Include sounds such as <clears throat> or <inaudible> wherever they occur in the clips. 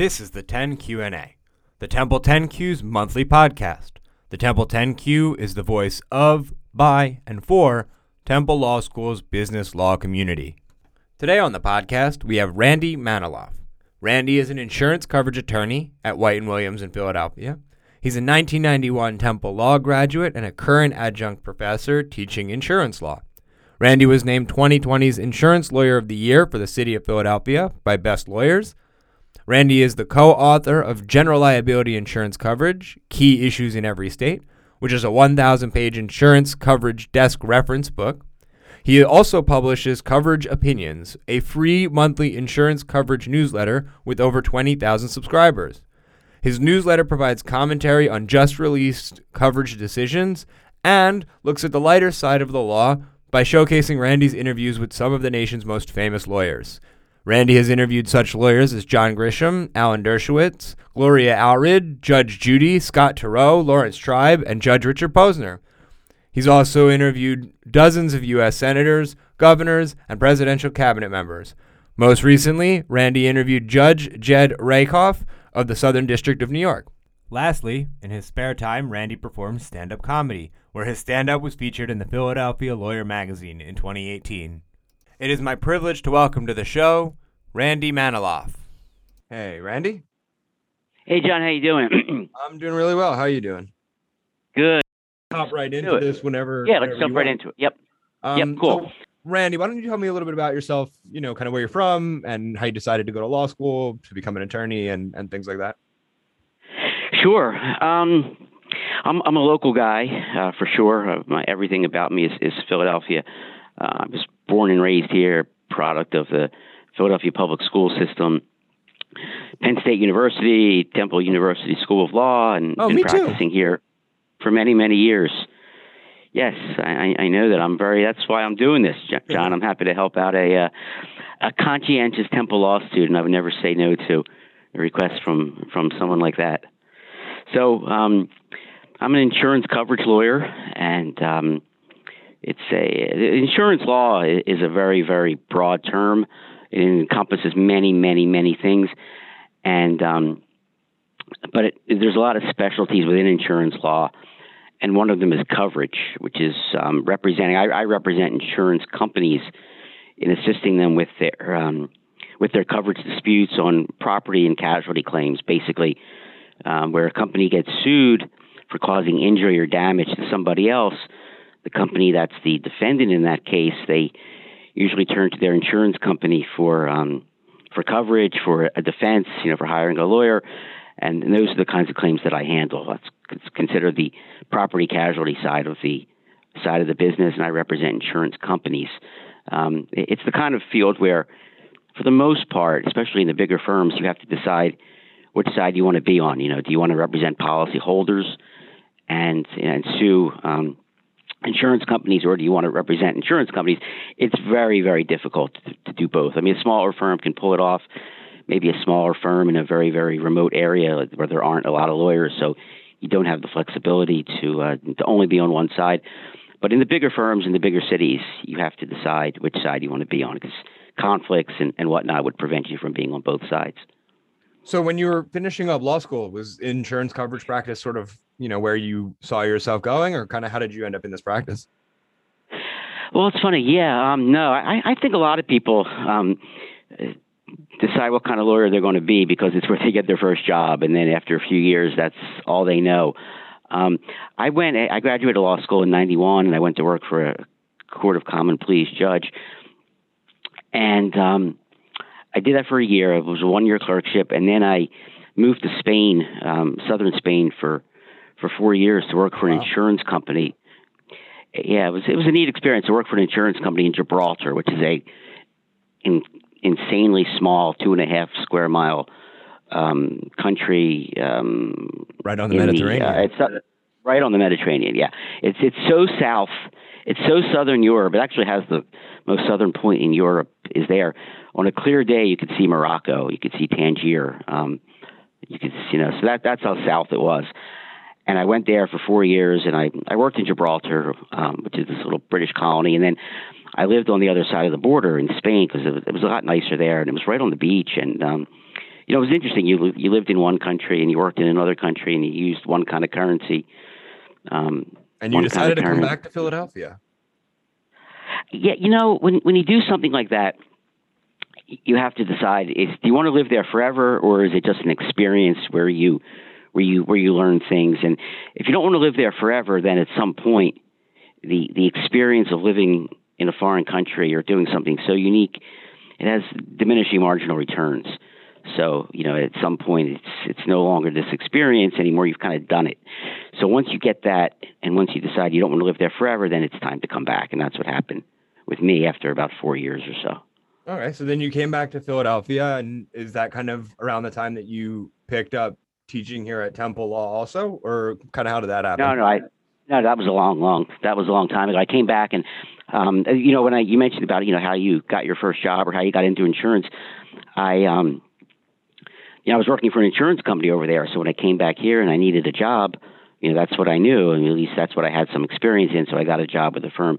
This is the 10 Q&A, the Temple 10Q's monthly podcast. The Temple 10Q is the voice of, by, and for Temple Law School's business law community. Today on the podcast, we have Randy Maniloff. Randy is an insurance coverage attorney at White Williams in Philadelphia. He's a 1991 Temple Law graduate and a current adjunct professor teaching insurance law. Randy was named 2020's Insurance Lawyer of the Year for the City of Philadelphia by Best Lawyers. Randy is the co author of General Liability Insurance Coverage Key Issues in Every State, which is a 1,000 page insurance coverage desk reference book. He also publishes Coverage Opinions, a free monthly insurance coverage newsletter with over 20,000 subscribers. His newsletter provides commentary on just released coverage decisions and looks at the lighter side of the law by showcasing Randy's interviews with some of the nation's most famous lawyers. Randy has interviewed such lawyers as John Grisham, Alan Dershowitz, Gloria Allred, Judge Judy, Scott Turow, Laurence Tribe, and Judge Richard Posner. He's also interviewed dozens of U.S. senators, governors, and presidential cabinet members. Most recently, Randy interviewed Judge Jed Rakoff of the Southern District of New York. Lastly, in his spare time, Randy performs stand up comedy, where his stand up was featured in the Philadelphia Lawyer magazine in 2018. It is my privilege to welcome to the show Randy Maniloff. Hey, Randy. Hey, John, how you doing? <clears throat> I'm doing really well. How are you doing? Good. Hop right into this whenever. Yeah, let's whenever jump right want. into it. Yep. Um, Yep, cool. so, Randy, why don't you tell me a little bit about yourself? You know, kind of where you're from and how you decided to go to law school to become an attorney and, and things like that. Sure. Um, I'm I'm a local guy uh, for sure. Uh, my everything about me is, is Philadelphia. Uh, I was born and raised here, product of the Philadelphia public school system. Penn State University, Temple University School of Law, and Oh, been me too. practicing here for many, many years. Yes, I, I I know that I'm very. That's why I'm doing this, John. I'm happy to help out a uh, a conscientious Temple law student. I would never say no to a request from from someone like that. So um, I'm an insurance coverage lawyer, and um, it's a insurance law is a very very broad term. It encompasses many many many things, and um, but it, there's a lot of specialties within insurance law, and one of them is coverage, which is um, representing. I, I represent insurance companies in assisting them with their um, with their coverage disputes on property and casualty claims, basically, um, where a company gets sued for causing injury or damage to somebody else. The company that's the defendant in that case, they usually turn to their insurance company for um, for coverage, for a defense, you know, for hiring a lawyer, and, and those are the kinds of claims that I handle. That's considered the property casualty side of the side of the business, and I represent insurance companies. Um, it's the kind of field where, for the most part, especially in the bigger firms, you have to decide which side you want to be on. You know, do you want to represent policyholders and and sue um, insurance companies, or do you want to represent insurance companies? It's very very difficult to, to do both. I mean, a smaller firm can pull it off. Maybe a smaller firm in a very very remote area where there aren't a lot of lawyers, so you don't have the flexibility to uh, to only be on one side. But in the bigger firms, in the bigger cities, you have to decide which side you want to be on because conflicts and, and whatnot would prevent you from being on both sides. So when you were finishing up law school, was insurance coverage practice sort of, you know, where you saw yourself going or kind of how did you end up in this practice? Well, it's funny. Yeah, um, no, I, I think a lot of people um, decide what kind of lawyer they're going to be because it's where they get their first job, and then after a few years, that's all they know. Um, I went. I graduated law school in '91, and I went to work for a court of common pleas judge, and um, I did that for a year. It was a one-year clerkship, and then I moved to Spain, um, southern Spain, for for four years to work for an Wow. insurance company yeah, it was it was a neat experience to work for an insurance company in Gibraltar, which is a in, insanely small two and a half square mile um, country. Um, Right on the Mediterranean. uh, it's uh, right on the Mediterranean. Yeah, it's it's so south. It's so southern Europe. It actually has the most southern point in Europe. Is there on a clear day you could see Morocco. You could see Tangier. Um, you could you know so that that's how south it was. And I went there for four years, and I I worked in Gibraltar, um, which is this little British colony, and then I lived on the other side of the border in Spain because it, was- it was a lot nicer there, and it was right on the beach, and um, you know, it was interesting. You you lived in one country and you worked in another country and you used one kind of currency. Um, and you decided kind of to come back to Philadelphia. Yeah, you know, when when you do something like that, you have to decide: is do you want to live there forever, or is it just an experience where you where you where you learn things? And if you don't want to live there forever, then at some point, the the experience of living in a foreign country or doing something so unique, it has diminishing marginal returns. So you know, at some point, it's it's no longer this experience anymore. You've kind of done it. So once you get that, and once you decide you don't want to live there forever, then it's time to come back, and that's what happened with me after about four years or so. All right. So then you came back to Philadelphia, and is that kind of around the time that you picked up teaching here at Temple Law, also, or kind of how did that happen? No, no, I no, that was a long, long. That was a long time ago. I came back, and um, you know, when I you mentioned about you know how you got your first job or how you got into insurance, I um, you know, I was working for an insurance company over there. So when I came back here and I needed a job, you know, that's what I knew, and at least that's what I had some experience in. So I got a job with a firm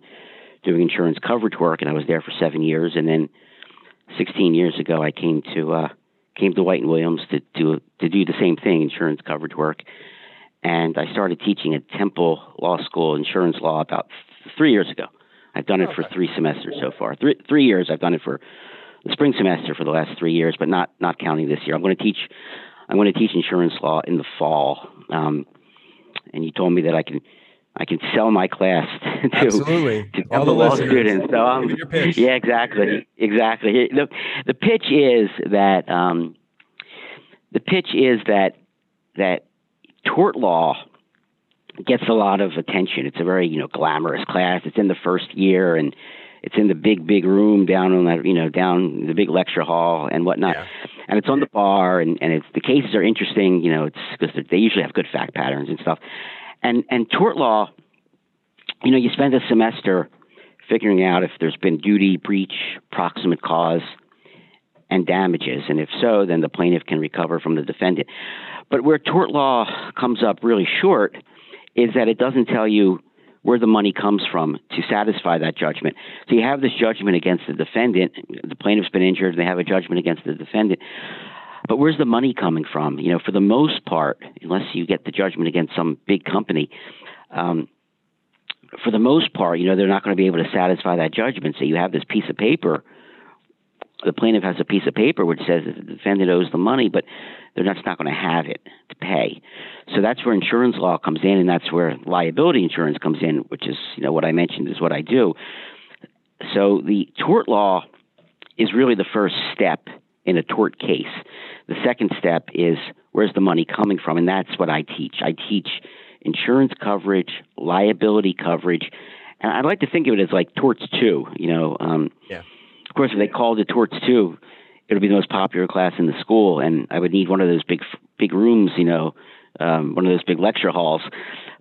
doing insurance coverage work, and I was there for seven years. And then 16 years ago, I came to uh, came to White and Williams to to to do the same thing, insurance coverage work. And I started teaching at Temple Law School insurance law about three years ago. I've done it for three semesters so far. Three three years. I've done it for the spring semester for the last three years, but not not counting this year. I'm going to teach. I'm going to teach insurance law in the fall. Um, and you told me that I can I can sell my class <laughs> to, Absolutely. to all the law students. So um, yeah, exactly, exactly. The the pitch is that um, the pitch is that that tort law gets a lot of attention. It's a very you know glamorous class. It's in the first year and it's in the big big room down on that you know down the big lecture hall and whatnot. Yeah. And it's on the bar and and it's the cases are interesting. You know, it's because they usually have good fact patterns and stuff. And and tort law, you know, you spend a semester figuring out if there's been duty, breach, proximate cause, and damages, and if so, then the plaintiff can recover from the defendant. But where tort law comes up really short is that it doesn't tell you where the money comes from to satisfy that judgment. So you have this judgment against the defendant. The plaintiff's been injured, and they have a judgment against the defendant. But where's the money coming from? You know, for the most part, unless you get the judgment against some big company, um, for the most part, you know, they're not going to be able to satisfy that judgment. So you have this piece of paper. The plaintiff has a piece of paper which says that the defendant owes the money, but they're just not going to have it to pay. So that's where insurance law comes in, and that's where liability insurance comes in, which is, you know, what I mentioned is what I do. So the tort law is really the first step in a tort case. The second step is where's the money coming from? And that's what I teach. I teach insurance coverage, liability coverage, and I'd like to think of it as like torts two. You know, um, yeah. Of course, if they called it torts two, it would be the most popular class in the school, and I would need one of those big big rooms. You know, um, one of those big lecture halls.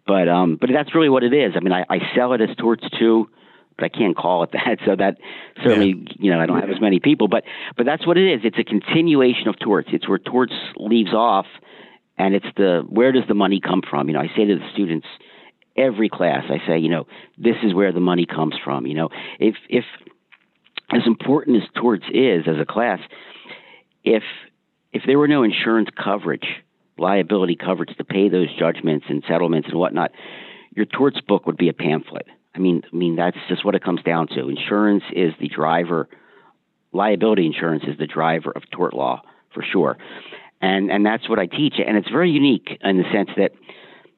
But um, but that's really what it is. I mean, I, I sell it as torts two but I can't call it that. <laughs> So that certainly, yeah. you know, I don't have as many people, but but that's what it is. It's a continuation of torts. It's where torts leaves off, and it's the where does the money come from? You know, I say to the students every class, I say, you know, this is where the money comes from. You know, if if as important as torts is as a class, if if there were no insurance coverage, liability coverage to pay those judgments and settlements and whatnot, your torts book would be a pamphlet. I mean, I mean that's just what it comes down to. Insurance is the driver. Liability insurance is the driver of tort law for sure, and and that's what I teach. And it's very unique in the sense that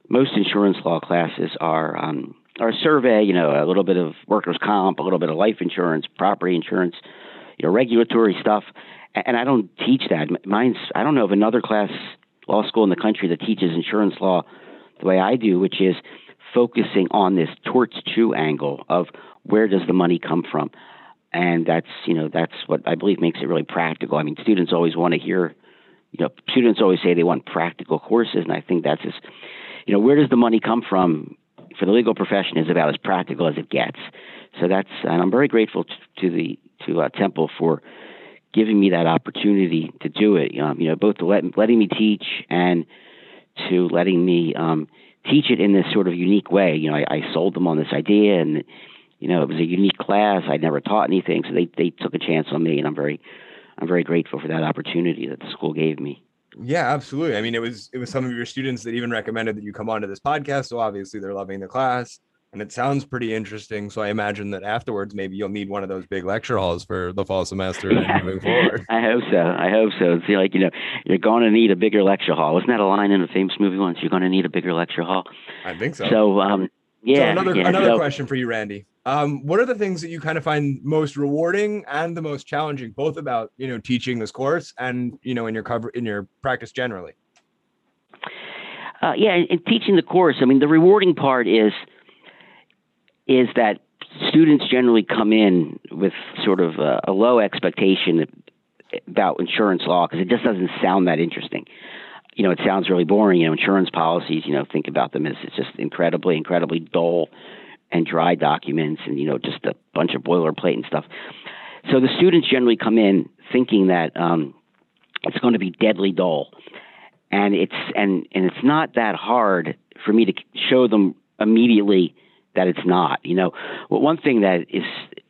most insurance law classes are um, are a survey. You know, a little bit of workers' comp, a little bit of life insurance, property insurance, you know, regulatory stuff. And I don't teach that. Mine's I don't know of another class law school in the country that teaches insurance law the way I do, which is focusing on this torts two angle of where does the money come from, and that's you know that's what I believe makes it really practical. I mean, students always want to hear, you know, students always say they want practical courses, and I think that's as, you know, where does the money come from for the legal profession is about as practical as it gets. So that's, and I'm very grateful to, to the to uh, Temple for giving me that opportunity to do it. Um, you know, both to let, letting me teach and to letting me um, teach it in this sort of unique way. You know, I, I sold them on this idea, and you know, it was a unique class. I'd never taught anything, so they they took a chance on me, and I'm very I'm very grateful for that opportunity that the school gave me. Yeah, absolutely. I mean, it was it was some of your students that even recommended that you come onto this podcast. So obviously they're loving the class and it sounds pretty interesting. So I imagine that afterwards, maybe you'll need one of those big lecture halls for the fall semester yeah. and moving forward. <laughs> I hope so. I hope so. It's like you know, you're going to need a bigger lecture hall. Wasn't that a line in a famous movie once? You're going to need a bigger lecture hall. I think so. So, um, yeah. So another yeah, another so, question for you, Randy. Um, what are the things that you kind of find most rewarding and the most challenging, both about you know teaching this course and you know in your cover in your practice generally? Uh, yeah, in teaching the course, I mean, the rewarding part is is that students generally come in with sort of a, a low expectation about insurance law because it just doesn't sound that interesting. You know, it sounds really boring. You know, insurance policies. You know, think about them as it's just incredibly, incredibly dull and dry documents, and you know, just a bunch of boilerplate and stuff. So the students generally come in thinking that um, it's going to be deadly dull, and it's and and it's not that hard for me to show them immediately that it's not. You know, well, one thing that is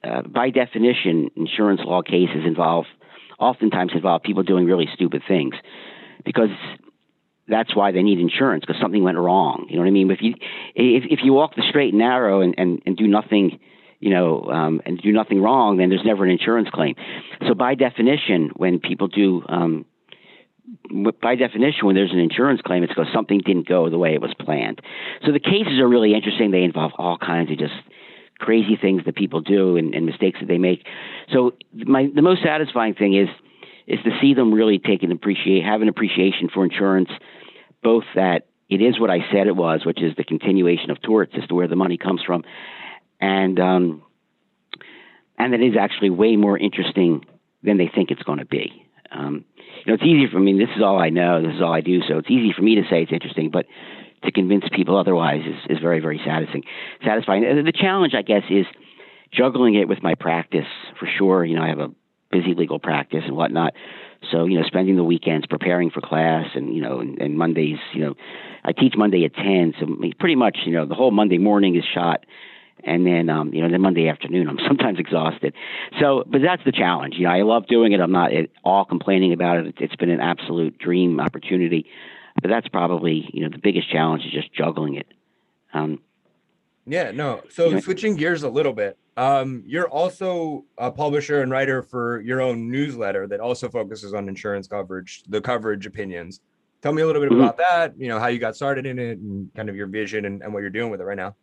uh, by definition, insurance law cases involve oftentimes involve people doing really stupid things because that's why they need insurance because something went wrong. You know what I mean? If you if if you walk the straight and narrow and and, and do nothing, you know, um, and do nothing wrong, then there's never an insurance claim. So by definition, when people do um, by definition, when there's an insurance claim, it's because something didn't go the way it was planned. So the cases are really interesting. They involve all kinds of just crazy things that people do and, and mistakes that they make. So my the most satisfying thing is is to see them really take an appreciate have an appreciation for insurance, both that it is what I said it was, which is the continuation of torts as to where the money comes from, and um, and that is actually way more interesting than they think it's going to be. Um, you know, it's easy for me. This is all I know. This is all I do. So it's easy for me to say it's interesting, but to convince people otherwise is, is very, very satisfying. Satisfying. Uh, the challenge, I guess, is juggling it with my practice for sure. You know, I have a busy legal practice and whatnot. So, you know, spending the weekends preparing for class and, you know, and, and Mondays, you know, I teach Monday at 10. So pretty much, you know, the whole Monday morning is shot and then um, you know then Monday afternoon I'm <laughs> sometimes exhausted. So, but that's the challenge. You know, I love doing it. I'm not at all complaining about it. It's been an absolute dream opportunity, but that's probably you know the biggest challenge is just juggling it. Um, yeah, no. So you know, switching gears a little bit, um, you're also a publisher and writer for your own newsletter that also focuses on insurance coverage, the coverage opinions. Tell me a little bit mm-hmm. about that. You know how you got started in it, and kind of your vision and, and what you're doing with it right now.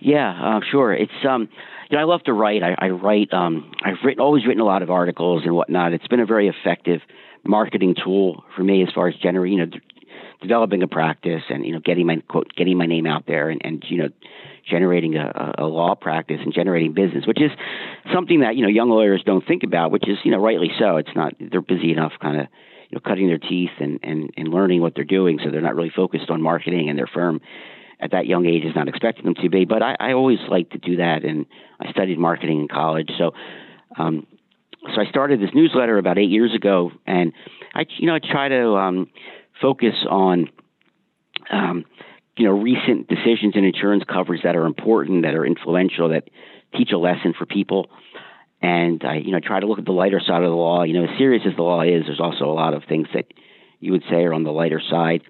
Yeah, uh, sure. It's um, you know, I love to write. I, I write. Um, I've written, always written a lot of articles and whatnot. It's been a very effective marketing tool for me as far as generating, you know, developing a practice and you know, getting my quote, getting my name out there, and and you know, generating a, a law practice and generating business, which is something that you know young lawyers don't think about, which is you know rightly so. It's not they're busy enough, kind of you know, cutting their teeth and and and learning what they're doing, so they're not really focused on marketing and their firm at that young age is not expecting them to be. But I, I always like to do that, and I studied marketing in college. So, um, so I started this newsletter about eight years ago, and I, you know, I try to um, focus on, um, you know, recent decisions in insurance coverage that are important, that are influential, that teach a lesson for people. And I, you know, try to look at the lighter side of the law. You know, as serious as the law is, there's also a lot of things that you would say are on the lighter side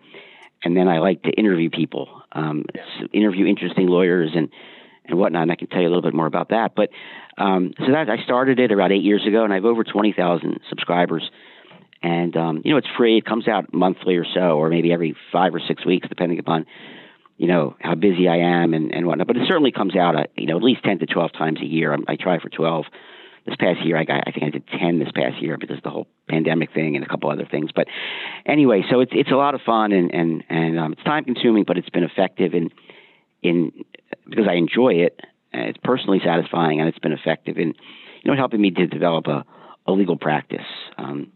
and then I like to interview people, um, interview interesting lawyers and and whatnot. And I can tell you a little bit more about that. But um, so that I started it about eight years ago, and I have over twenty thousand subscribers. And um, you know, it's free. It comes out monthly or so, or maybe every five or six weeks, depending upon you know how busy I am and and whatnot. But it certainly comes out, uh, you know, at least ten to twelve times a year. I, I try for twelve this past year. I got, I think I did 10 this past year because of the whole pandemic thing and a couple other things. But anyway, so it's, it's a lot of fun and, and, and um, it's time consuming, but it's been effective in, in, because I enjoy it. And it's personally satisfying and it's been effective in, you know, helping me to develop a, a legal practice. Um,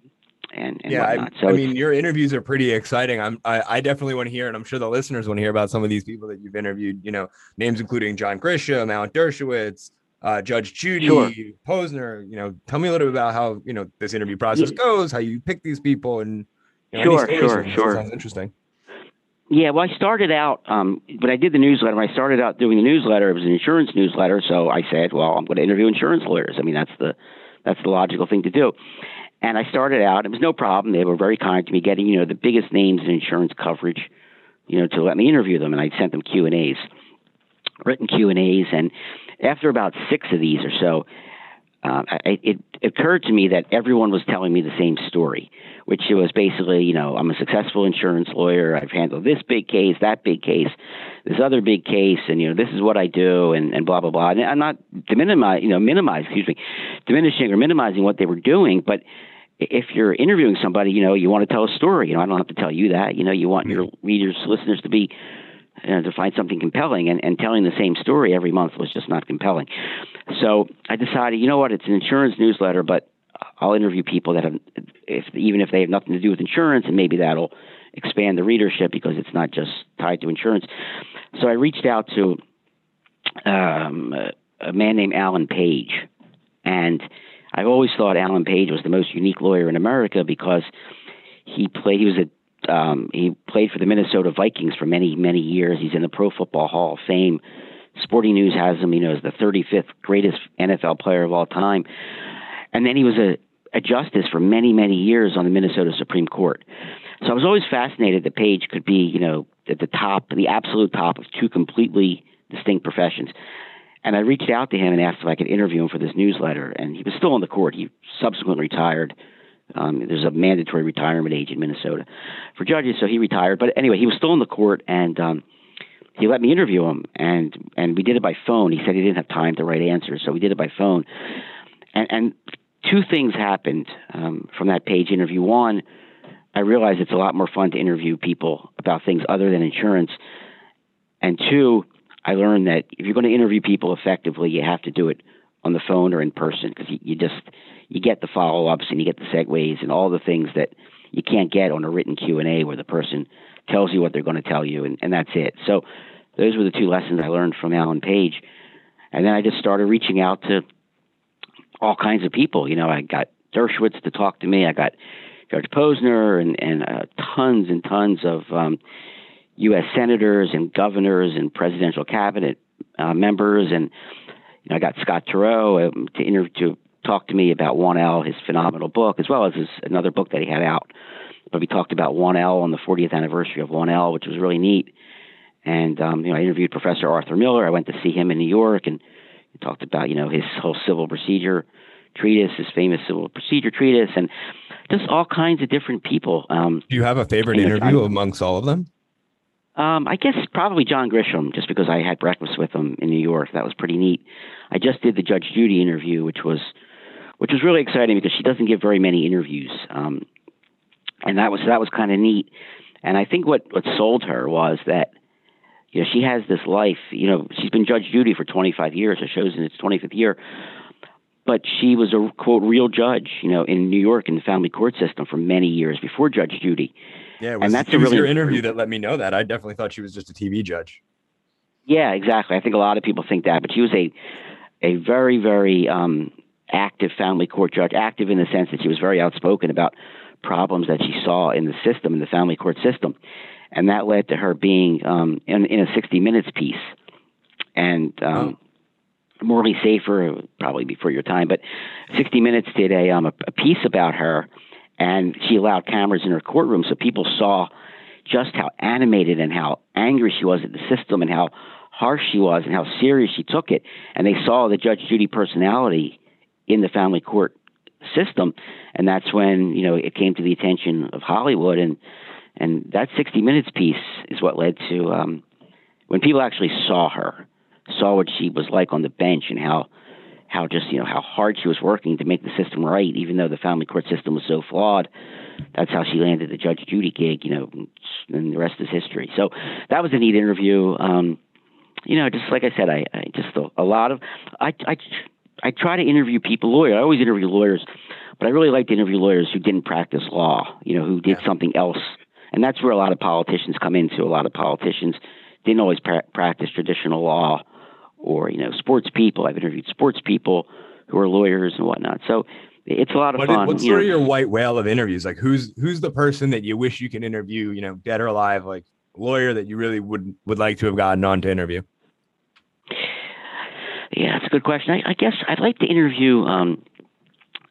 and, and yeah, I, so I mean, your interviews are pretty exciting. I'm, I, I definitely want to hear, and I'm sure the listeners want to hear about some of these people that you've interviewed. You know, names including John Grisham, Alan Dershowitz, uh, Judge Judy, sure. Posner. You know, tell me a little bit about how you know this interview process goes, how you pick these people, and you know, sure, sure, sure. Sounds interesting. Yeah, well, I started out um, when I did the newsletter. When I started out doing the newsletter, it was an insurance newsletter. So I said, well, I'm going to interview insurance lawyers. I mean, that's the that's the logical thing to do. And I started out. It was no problem. They were very kind to me, getting you know the biggest names in insurance coverage, you know, to let me interview them, and I sent them Q and A's, written Q and A's, and after about six of these or so, uh, it, it occurred to me that everyone was telling me the same story, which was basically, you know, I'm a successful insurance lawyer. I've handled this big case, that big case, this other big case, and you know, this is what I do, and, and blah blah blah. And I'm not minimize, you know, minimize, excuse me, diminishing or minimizing what they were doing, but if you're interviewing somebody, you know, you want to tell a story. You know, I don't have to tell you that. You know, you want your readers, listeners to be to find something compelling, and, and telling the same story every month was just not compelling. So I decided, you know what, it's an insurance newsletter, but I'll interview people that have, if even if they have nothing to do with insurance, and maybe that'll expand the readership because it's not just tied to insurance. So I reached out to um, a man named Alan Page, and I've always thought Alan Page was the most unique lawyer in America because he played. He was a um, he played for the Minnesota Vikings for many, many years. He's in the Pro Football Hall of Fame. Sporting News has him, you know, as the 35th greatest NFL player of all time. And then he was a, a justice for many, many years on the Minnesota Supreme Court. So I was always fascinated that Page could be, you know, at the top, the absolute top of two completely distinct professions. And I reached out to him and asked if I could interview him for this newsletter. And he was still on the court. He subsequently retired. Um, there's a mandatory retirement age in Minnesota for judges, so he retired. But anyway, he was still in the court, and um, he let me interview him, and and we did it by phone. He said he didn't have time to write answers, so we did it by phone. And, and two things happened um, from that page interview. One, I realized it's a lot more fun to interview people about things other than insurance. And two, I learned that if you're going to interview people effectively, you have to do it on the phone or in person because you, you just you get the follow ups and you get the segues and all the things that you can't get on a written Q and A where the person tells you what they're going to tell you and, and that's it. So those were the two lessons I learned from Alan Page, and then I just started reaching out to all kinds of people. You know, I got Dershowitz to talk to me. I got Judge Posner and and uh, tons and tons of um, U.S. senators and governors and presidential cabinet uh, members, and you know, I got Scott Turow um, to interview to talked to me about 1L, his phenomenal book, as well as his another book that he had out. But we talked about 1L on the 40th anniversary of 1L, which was really neat. And um, you know, I interviewed Professor Arthur Miller. I went to see him in New York, and he talked about you know his whole civil procedure treatise, his famous civil procedure treatise, and just all kinds of different people. Um, Do you have a favorite interview amongst all of them? Um, I guess probably John Grisham, just because I had breakfast with him in New York. That was pretty neat. I just did the Judge Judy interview, which was which was really exciting because she doesn't give very many interviews, um, and that was that was kind of neat. And I think what what sold her was that you know she has this life. You know, she's been Judge Judy for 25 years. It shows in its 25th year. But she was a quote real judge, you know, in New York in the family court system for many years before Judge Judy. Yeah, was, and that's it was really, your interview that let me know that. I definitely thought she was just a TV judge. Yeah, exactly. I think a lot of people think that, but she was a a very, very um, active family court judge, active in the sense that she was very outspoken about problems that she saw in the system, in the family court system. And that led to her being um, in, in, a 60 Minutes piece. And um, oh. Morley Safer, probably before your time, but 60 Minutes did a, um, a, a piece about her, and she allowed cameras in her courtroom so people saw just how animated and how angry she was at the system and how harsh she was and how serious she took it. And they saw the Judge Judy personality in the family court system, and that's when you know it came to the attention of Hollywood, and and that 60 Minutes piece is what led to um, when people actually saw her, saw what she was like on the bench, and how how just you know how hard she was working to make the system right, even though the family court system was so flawed. That's how she landed the Judge Judy gig, you know, and the rest is history. So that was a neat interview. Um, you know, just like I said, I, I just a, a lot of I, I I try to interview people, lawyers. I always interview lawyers, but I really like to interview lawyers who didn't practice law, you know, who did yeah. something else. And that's where a lot of politicians come into. A lot of politicians didn't always pra- practice traditional law or, you know, sports people. I've interviewed sports people who are lawyers and whatnot. So it's a lot of what fun. what's sort of your white whale of interviews? Like who's who's the person that you wish you can interview, you know, dead or alive, like lawyer that you really would would like to have gotten on to interview? Yeah, that's a good question. I, I guess I'd like to interview um,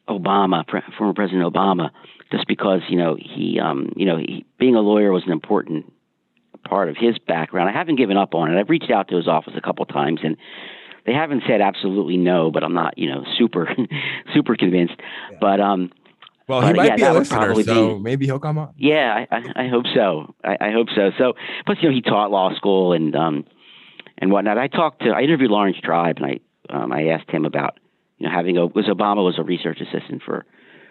Obama, pre- former President Obama, just because you know he, um, you know, he, being a lawyer was an important part of his background. I haven't given up on it. I've reached out to his office a couple times, and they haven't said absolutely no, but I'm not, you know, super, <laughs> super convinced. Yeah. But um, well, he but, might yeah, be a listener, so be, maybe he'll come on. Yeah, I, I, I hope so. I, I, hope so. So, plus, you know, he taught law school and um, and whatnot. I talked to, I interviewed Laurence Tribe, and I, um, I asked him about, you know, having a was Obama was a research assistant for,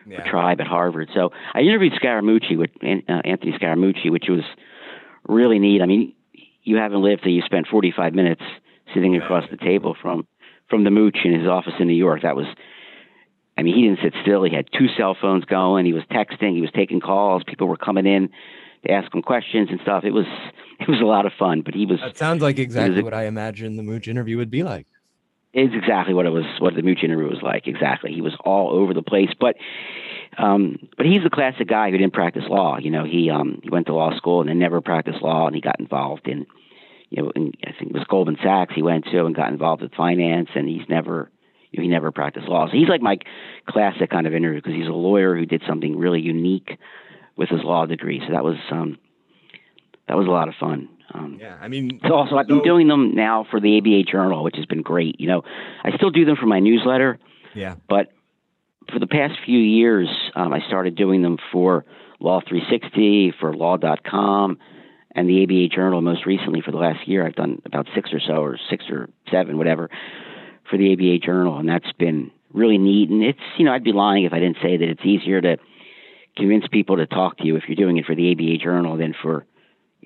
yeah. for Tribe at Harvard. So I interviewed Scaramucci with uh, Anthony Scaramucci, which was really neat. I mean, you haven't lived till you spent 45 minutes sitting across the table from from the mooch in his office in New York. That was, I mean, he didn't sit still. He had two cell phones going. He was texting. He was taking calls. People were coming in to ask him questions and stuff. It was <laughs> it was a lot of fun. But he was. That sounds like exactly what I imagine the mooch interview would be like. It's exactly what it was. What the mooch interview was like. Exactly. He was all over the place, but. Um, but he's the classic guy who didn't practice law. You know, he um, he went to law school and then never practiced law, and he got involved in you know, and I think it was Goldman Sachs he went to and got involved with finance, and he's never, you know, he never practiced law. So he's like my classic kind of interview because he's a lawyer who did something really unique with his law degree. So that was um, that was a lot of fun. Um, yeah, I mean, so also I've been doing them now for the ABA Journal, which has been great. You know, I still do them for my newsletter. Yeah. But for the past few years, um, I started doing them for Law 360, for Law.com, and the ABA Journal most recently for the last year. I've done about six or so, or six or seven, whatever, for the ABA Journal, and that's been really neat. And it's, you know, I'd be lying if I didn't say that it's easier to convince people to talk to you if you're doing it for the ABA Journal than for,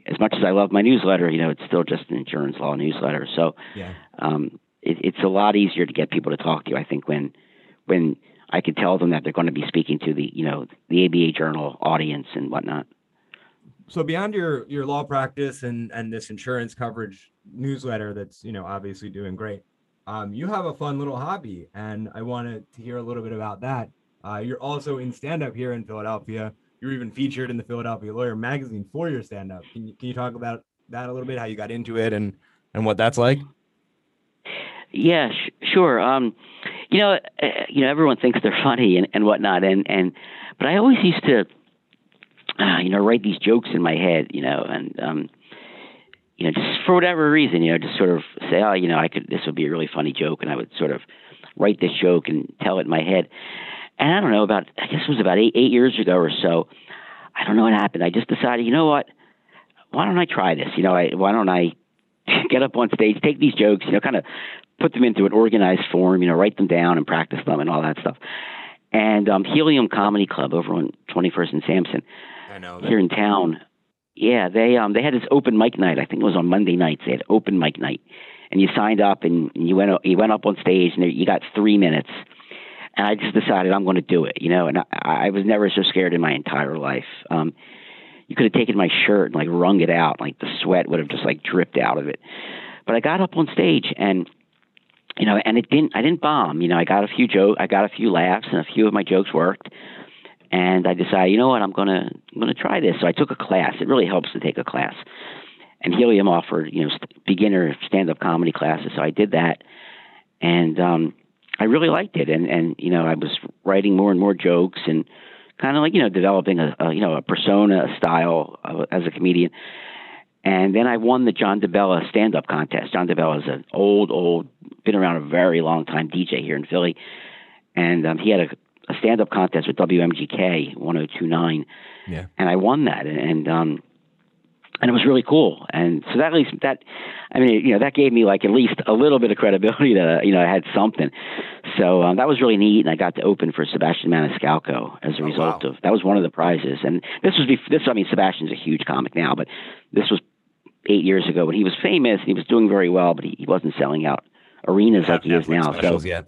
as much as I love my newsletter, you know, it's still just an insurance law newsletter. So, yeah. um, it, it's a lot easier to get people to talk to you. I think when, when I can tell them that they're going to be speaking to the, you know, the ABA Journal audience and whatnot. So beyond your your law practice and and this insurance coverage newsletter that's you know obviously doing great um, you have a fun little hobby and i wanted to hear a little bit about that. Uh, you're also in stand-up here in philadelphia. You're even featured in the philadelphia lawyer magazine for your stand-up. Can you, can you talk about that a little bit how you got into it and and what that's like? Yeah sh- sure. Um, you know uh, you know everyone thinks they're funny and, and whatnot and and but i always used to uh, you know, write these jokes in my head, you know, and um, you know, just for whatever reason, you know, just sort of say, oh, you know, I could, this would be a really funny joke, and I would sort of write this joke and tell it in my head. And I don't know about, I guess it was about eight eight years ago or so. I don't know what happened. I just decided, you know what? Why don't I try this? You know, I, why don't I <laughs> get up on stage, take these jokes, you know, kind of put them into an organized form, you know, write them down and practice them and all that stuff. And um, Helium Comedy Club over on 21st and Sansom I know here in town. Yeah, they um they had this open mic night. I think it was on Monday nights. They had open mic night, and you signed up and you went you went up on stage and you got three minutes. And I just decided I'm going to do it, you know. And I, I was never so scared in my entire life. Um, you could have taken my shirt and like wrung it out, like the sweat would have just like dripped out of it. But I got up on stage and you know, and it didn't. I didn't bomb. You know, I got a few joke, I got a few laughs, and a few of my jokes worked and I decided, you know what, I'm gonna I'm gonna try this. So I took a class. It really helps to take a class. And Helium offered, you know, st- beginner stand-up comedy classes. So I did that, and um, I really liked it. And and you know, I was writing more and more jokes and kind of like you know developing a, a you know a persona, a style as a comedian. And then I won the John DeBella stand-up contest. John DeBella is an old, old, been around a very long time DJ here in Philly, and um, he had a a stand up contest with WMGK 1029. Yeah. And I won that. And, and, um, and it was really cool. And so that at least that, I mean, you know, that gave me like at least a little bit of credibility <laughs> that, you know, I had something. So um, that was really neat. And I got to open for Sebastian Maniscalco as a oh, result wow. of, that was one of the prizes. And this was, this, I mean, Sebastian's a huge comic now, but this was eight years ago when he was famous. and He was doing very well, but he, he wasn't selling out arenas like he is now. So, yet.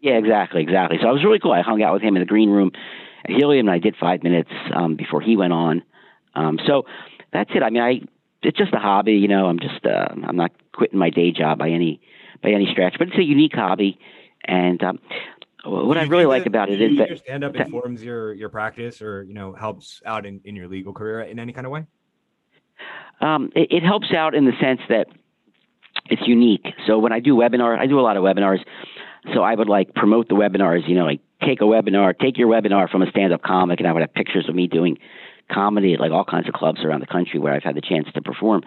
Yeah, exactly, exactly. So it was really cool. I hung out with him in the green room at Helium, and I did five minutes um, before he went on. Um, so that's it. I mean, I it's just a hobby, you know. I'm just uh, I'm not quitting my day job by any by any stretch, but it's a unique hobby. And um, what I really like about it is that stand up informs your your practice, or you know, helps out in, in your legal career in any kind of way. Um, it, it helps out in the sense that it's unique. So when I do webinars, I do a lot of webinars So I would like promote the webinars, you know, like take a webinar, take your webinar from a stand up comic, and I would have pictures of me doing comedy at like all kinds of clubs around the country where I've had the chance to perform.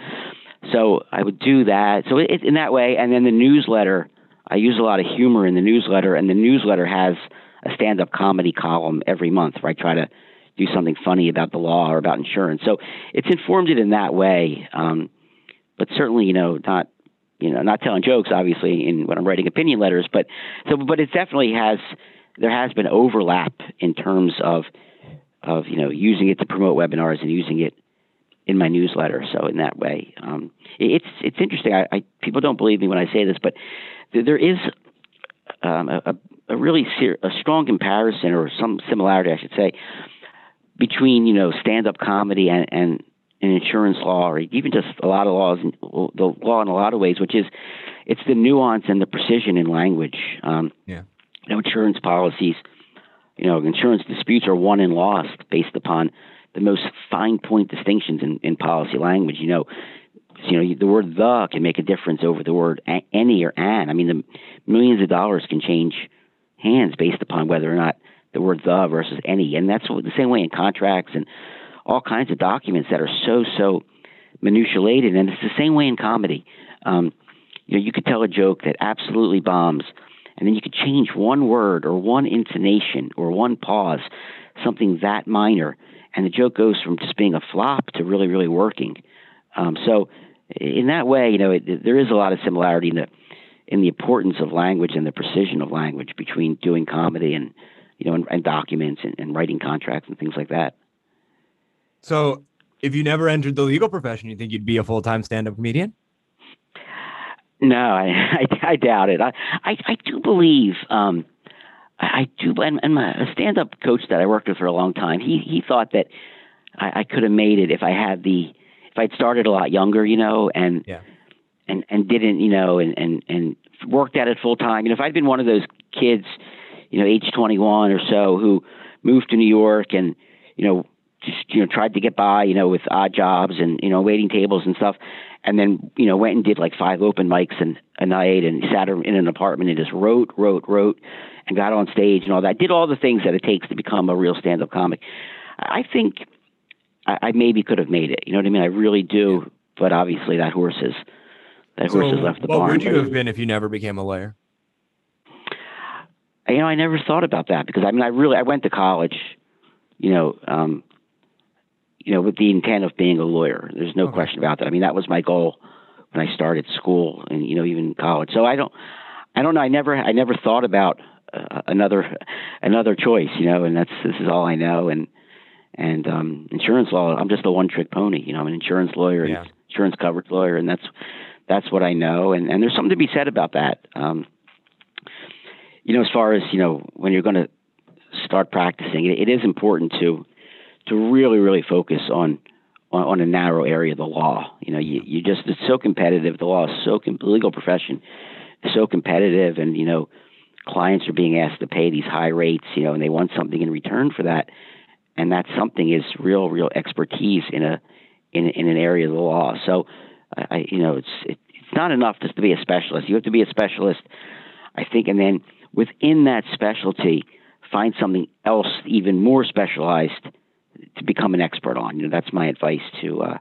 So I would do that. So it, in that way, and then the newsletter, I use a lot of humor in the newsletter, and the newsletter has a stand up comedy column every month where I try to do something funny about the law or about insurance. So it's informed it in that way. Um, but certainly, you know, not you know, not telling jokes, obviously, in when I'm writing opinion letters, but so, but it definitely has. There has been overlap in terms of, of you know, using it to promote webinars and using it in my newsletter. So in that way, um, it's it's interesting. I, I, people don't believe me when I say this, but there is um, a, a really ser- a strong comparison or some similarity, I should say, between you know stand up comedy and, and in insurance law, or even just a lot of laws, the law in a lot of ways, which is it's the nuance and the precision in language. Um, yeah. You know, insurance policies, you know, insurance disputes are won and lost based upon the most fine point distinctions in, in policy language. You know, you know, the word the can make a difference over the word any or an. I mean, the millions of dollars can change hands based upon whether or not the word the versus any. And that's the same way in contracts and all kinds of documents that are so so minutiated, and it's the same way in comedy. Um, you know, you could tell a joke that absolutely bombs, and then you could change one word or one intonation or one pause, something that minor, and the joke goes from just being a flop to really really working. Um, so, in that way, you know, it, there is a lot of similarity in the in the importance of language and the precision of language between doing comedy and you know and, and documents and, and writing contracts and things like that. So, if you never entered the legal profession, you think you'd be a full time stand up comedian? No, I, <laughs> I, I, doubt it. I, I, I do believe, um, I, do, and, and my stand up coach that I worked with for a long time, he, he thought that I, I could have made it if I had the, if I'd started a lot younger, you know, and, yeah. and, and didn't, you know, and, and, and worked at it full time. You know, if I'd been one of those kids, you know, age 21 or so who moved to New York and, you know, just you know tried to get by you know with odd jobs and you know waiting tables and stuff. And then you know went and did like five open mics and a night and sat in an apartment and just wrote wrote wrote and got on stage and all that. Did all the things that it takes to become a real stand-up comic. I think i, I maybe could have made it. You know what i mean? I really do. But obviously that horse is that so horse has left the what barn. would you have been if you never became a lawyer you know i never thought about that because i mean i really i went to college you know um you know, with the intent of being a lawyer. There's no okay. question about that. I mean, that was my goal when I started school and you know even college. So I don't, I don't know. I never, I never thought about uh, another, another choice. You know, and that's this is all I know. And and um, insurance law, I'm just a one trick pony. You know, I'm an insurance lawyer and insurance coverage lawyer, and that's that's what I know. And and there's something to be said about that. Um, you know, as far as you know, when you're going to start practicing, it, it is important to to really, really focus on, on, on a narrow area of the law. You know, you, you just it's so competitive. The law is so com- legal profession is so competitive, and you know, clients are being asked to pay these high rates. You know, and they want something in return for that, and that something is real, real expertise in a in in an area of the law. So, I, you know, it's it, it's not enough just to be a specialist. You have to be a specialist, I think, and then within that specialty, find something else even more specialized to become an expert on. You know, that's my advice to uh,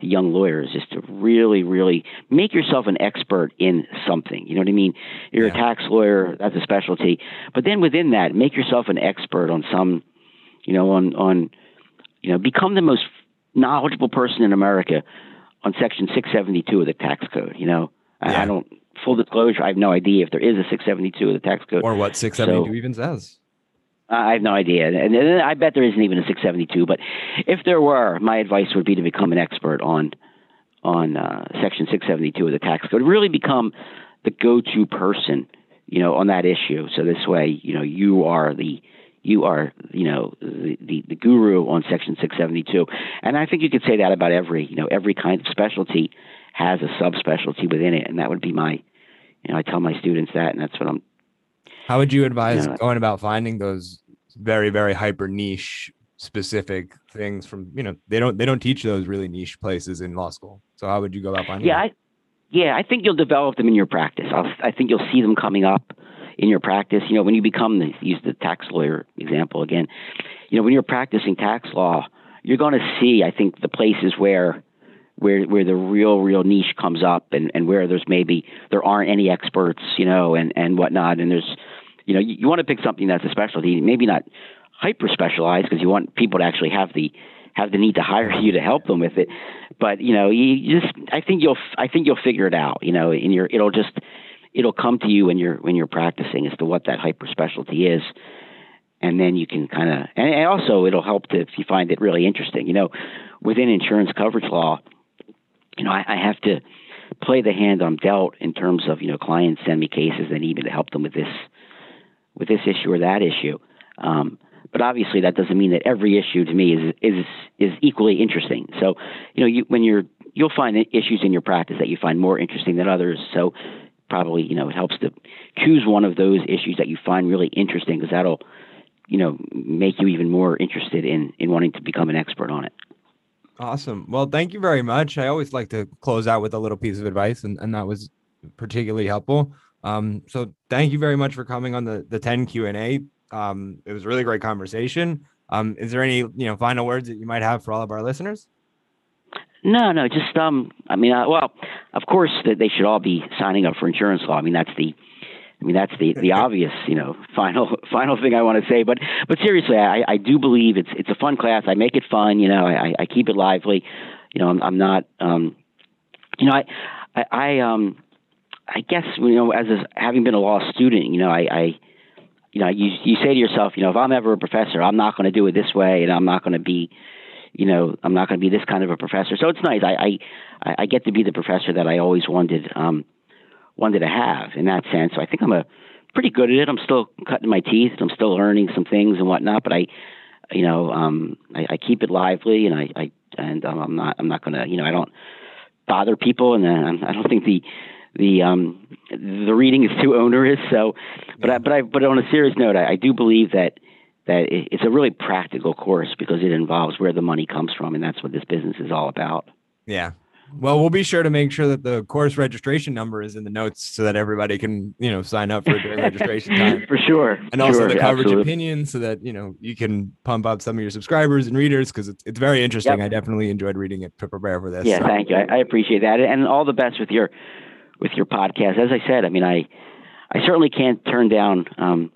the young lawyers is to really, really make yourself an expert in something. You know what I mean? You're yeah. a tax lawyer, that's a specialty. But then within that, make yourself an expert on some, you know, on on you know, become the most knowledgeable person in America on section 672 of the tax code, you know. Yeah. I, I don't full disclosure, I have no idea if there is a 672 of the tax code. Or what 672 so, even says. I have no idea, and, and I bet there isn't even a 672. But if there were, my advice would be to become an expert on on uh, Section 672 of the tax code. Really become the go-to person, you know, on that issue. So this way, you know, you are the you are, you know, the, the, the guru on Section 672. And I think you could say that about every, you know, every kind of specialty has a subspecialty within it, and that would be my, you know, I tell my students that, and that's what I'm how would you advise yeah. going about finding those very very hyper niche specific things from you know they don't they don't teach those really niche places in law school. So how would you go about finding? Yeah, them? I, yeah, I think you'll develop them in your practice. I'll, I think you'll see them coming up in your practice. You know, when you become the use the tax lawyer example again. You know, when you're practicing tax law, you're going to see, I think, the places where where where the real real niche comes up and and where there's maybe there aren't any experts you know and and whatnot. And there's you know you, you want to pick something that's a specialty maybe not hyper specialized because you want people to actually have the have the need to hire <laughs> you to help them with it. But you know you just i think you'll i think you'll figure it out you know in your it'll just it'll come to you when you're when you're practicing as to what that hyper specialty is. And then you can kind of and also it'll help to, if you find it really interesting. You know within insurance coverage law you know, I, I have to play the hand I'm dealt in terms of you know clients send me cases need me to help them with this with this issue or that issue. Um, but obviously, that doesn't mean that every issue to me is is is equally interesting. So, you know, you, when you're you'll find issues in your practice that you find more interesting than others. So, probably you know it helps to choose one of those issues that you find really interesting because that'll you know make you even more interested in in wanting to become an expert on it. Awesome. Well, thank you very much. I always like to close out with a little piece of advice, and, and that was particularly helpful. Um, so thank you very much for coming on the the 10 Q and A. Um, it was a really great conversation. Um, is there any you know final words that you might have for all of our listeners? No, no, just um, I mean, uh, well, of course they should all be signing up for insurance law. I mean, that's the I mean, that's the, the <laughs> obvious, you know, final <laughs> final thing I want to say. But but seriously, I, I do believe it's it's a fun class. I make it fun. You know, I, I keep it lively. You know, I'm, I'm not. Um, you know, I I, I um I guess you know as a, having been a law student, you know, I, I you know you you say to yourself, you know, if I'm ever a professor, I'm not going to do it this way, and I'm not going to be you know, I'm not going to be this kind of a professor. So it's nice. I, I, I get to be the professor that I always wanted. Um, wanted to have in that sense. So I think I'm a pretty good at it. I'm still cutting my teeth. I'm still learning some things and whatnot. But I, you know, um, I, I keep it lively, and I, I and I'm not I'm not gonna you know I don't bother people, and I don't think the the um the reading is too onerous. So, but I, but I but on a serious note, I, I do believe that that it's a really practical course because it involves where the money comes from, and that's what this business is all about. Yeah, well, we'll be sure to make sure that the course registration number is in the notes so that everybody can, you know, sign up for it during <laughs> registration time. For sure. And also sure, the coverage absolutely. opinion so that, you know, you can pump up some of your subscribers and readers because it's, it's very interesting. Yep. I definitely enjoyed reading it to prepare for this. Yeah, so. thank you. I, I appreciate that. And all the best with your with your podcast. As I said, I mean I I certainly can't turn down um,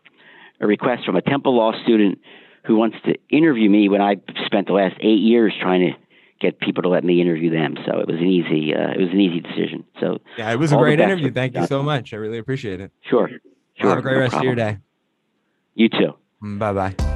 a request from a Temple Law student who wants to interview me when I spent the last eight years trying to get people to let me interview them. So it was an easy uh, it was an easy decision. So yeah, it was a great interview. Thank you so much. I really appreciate it. Sure. Sure. Have a great no rest problem. of your day. You too. Bye bye.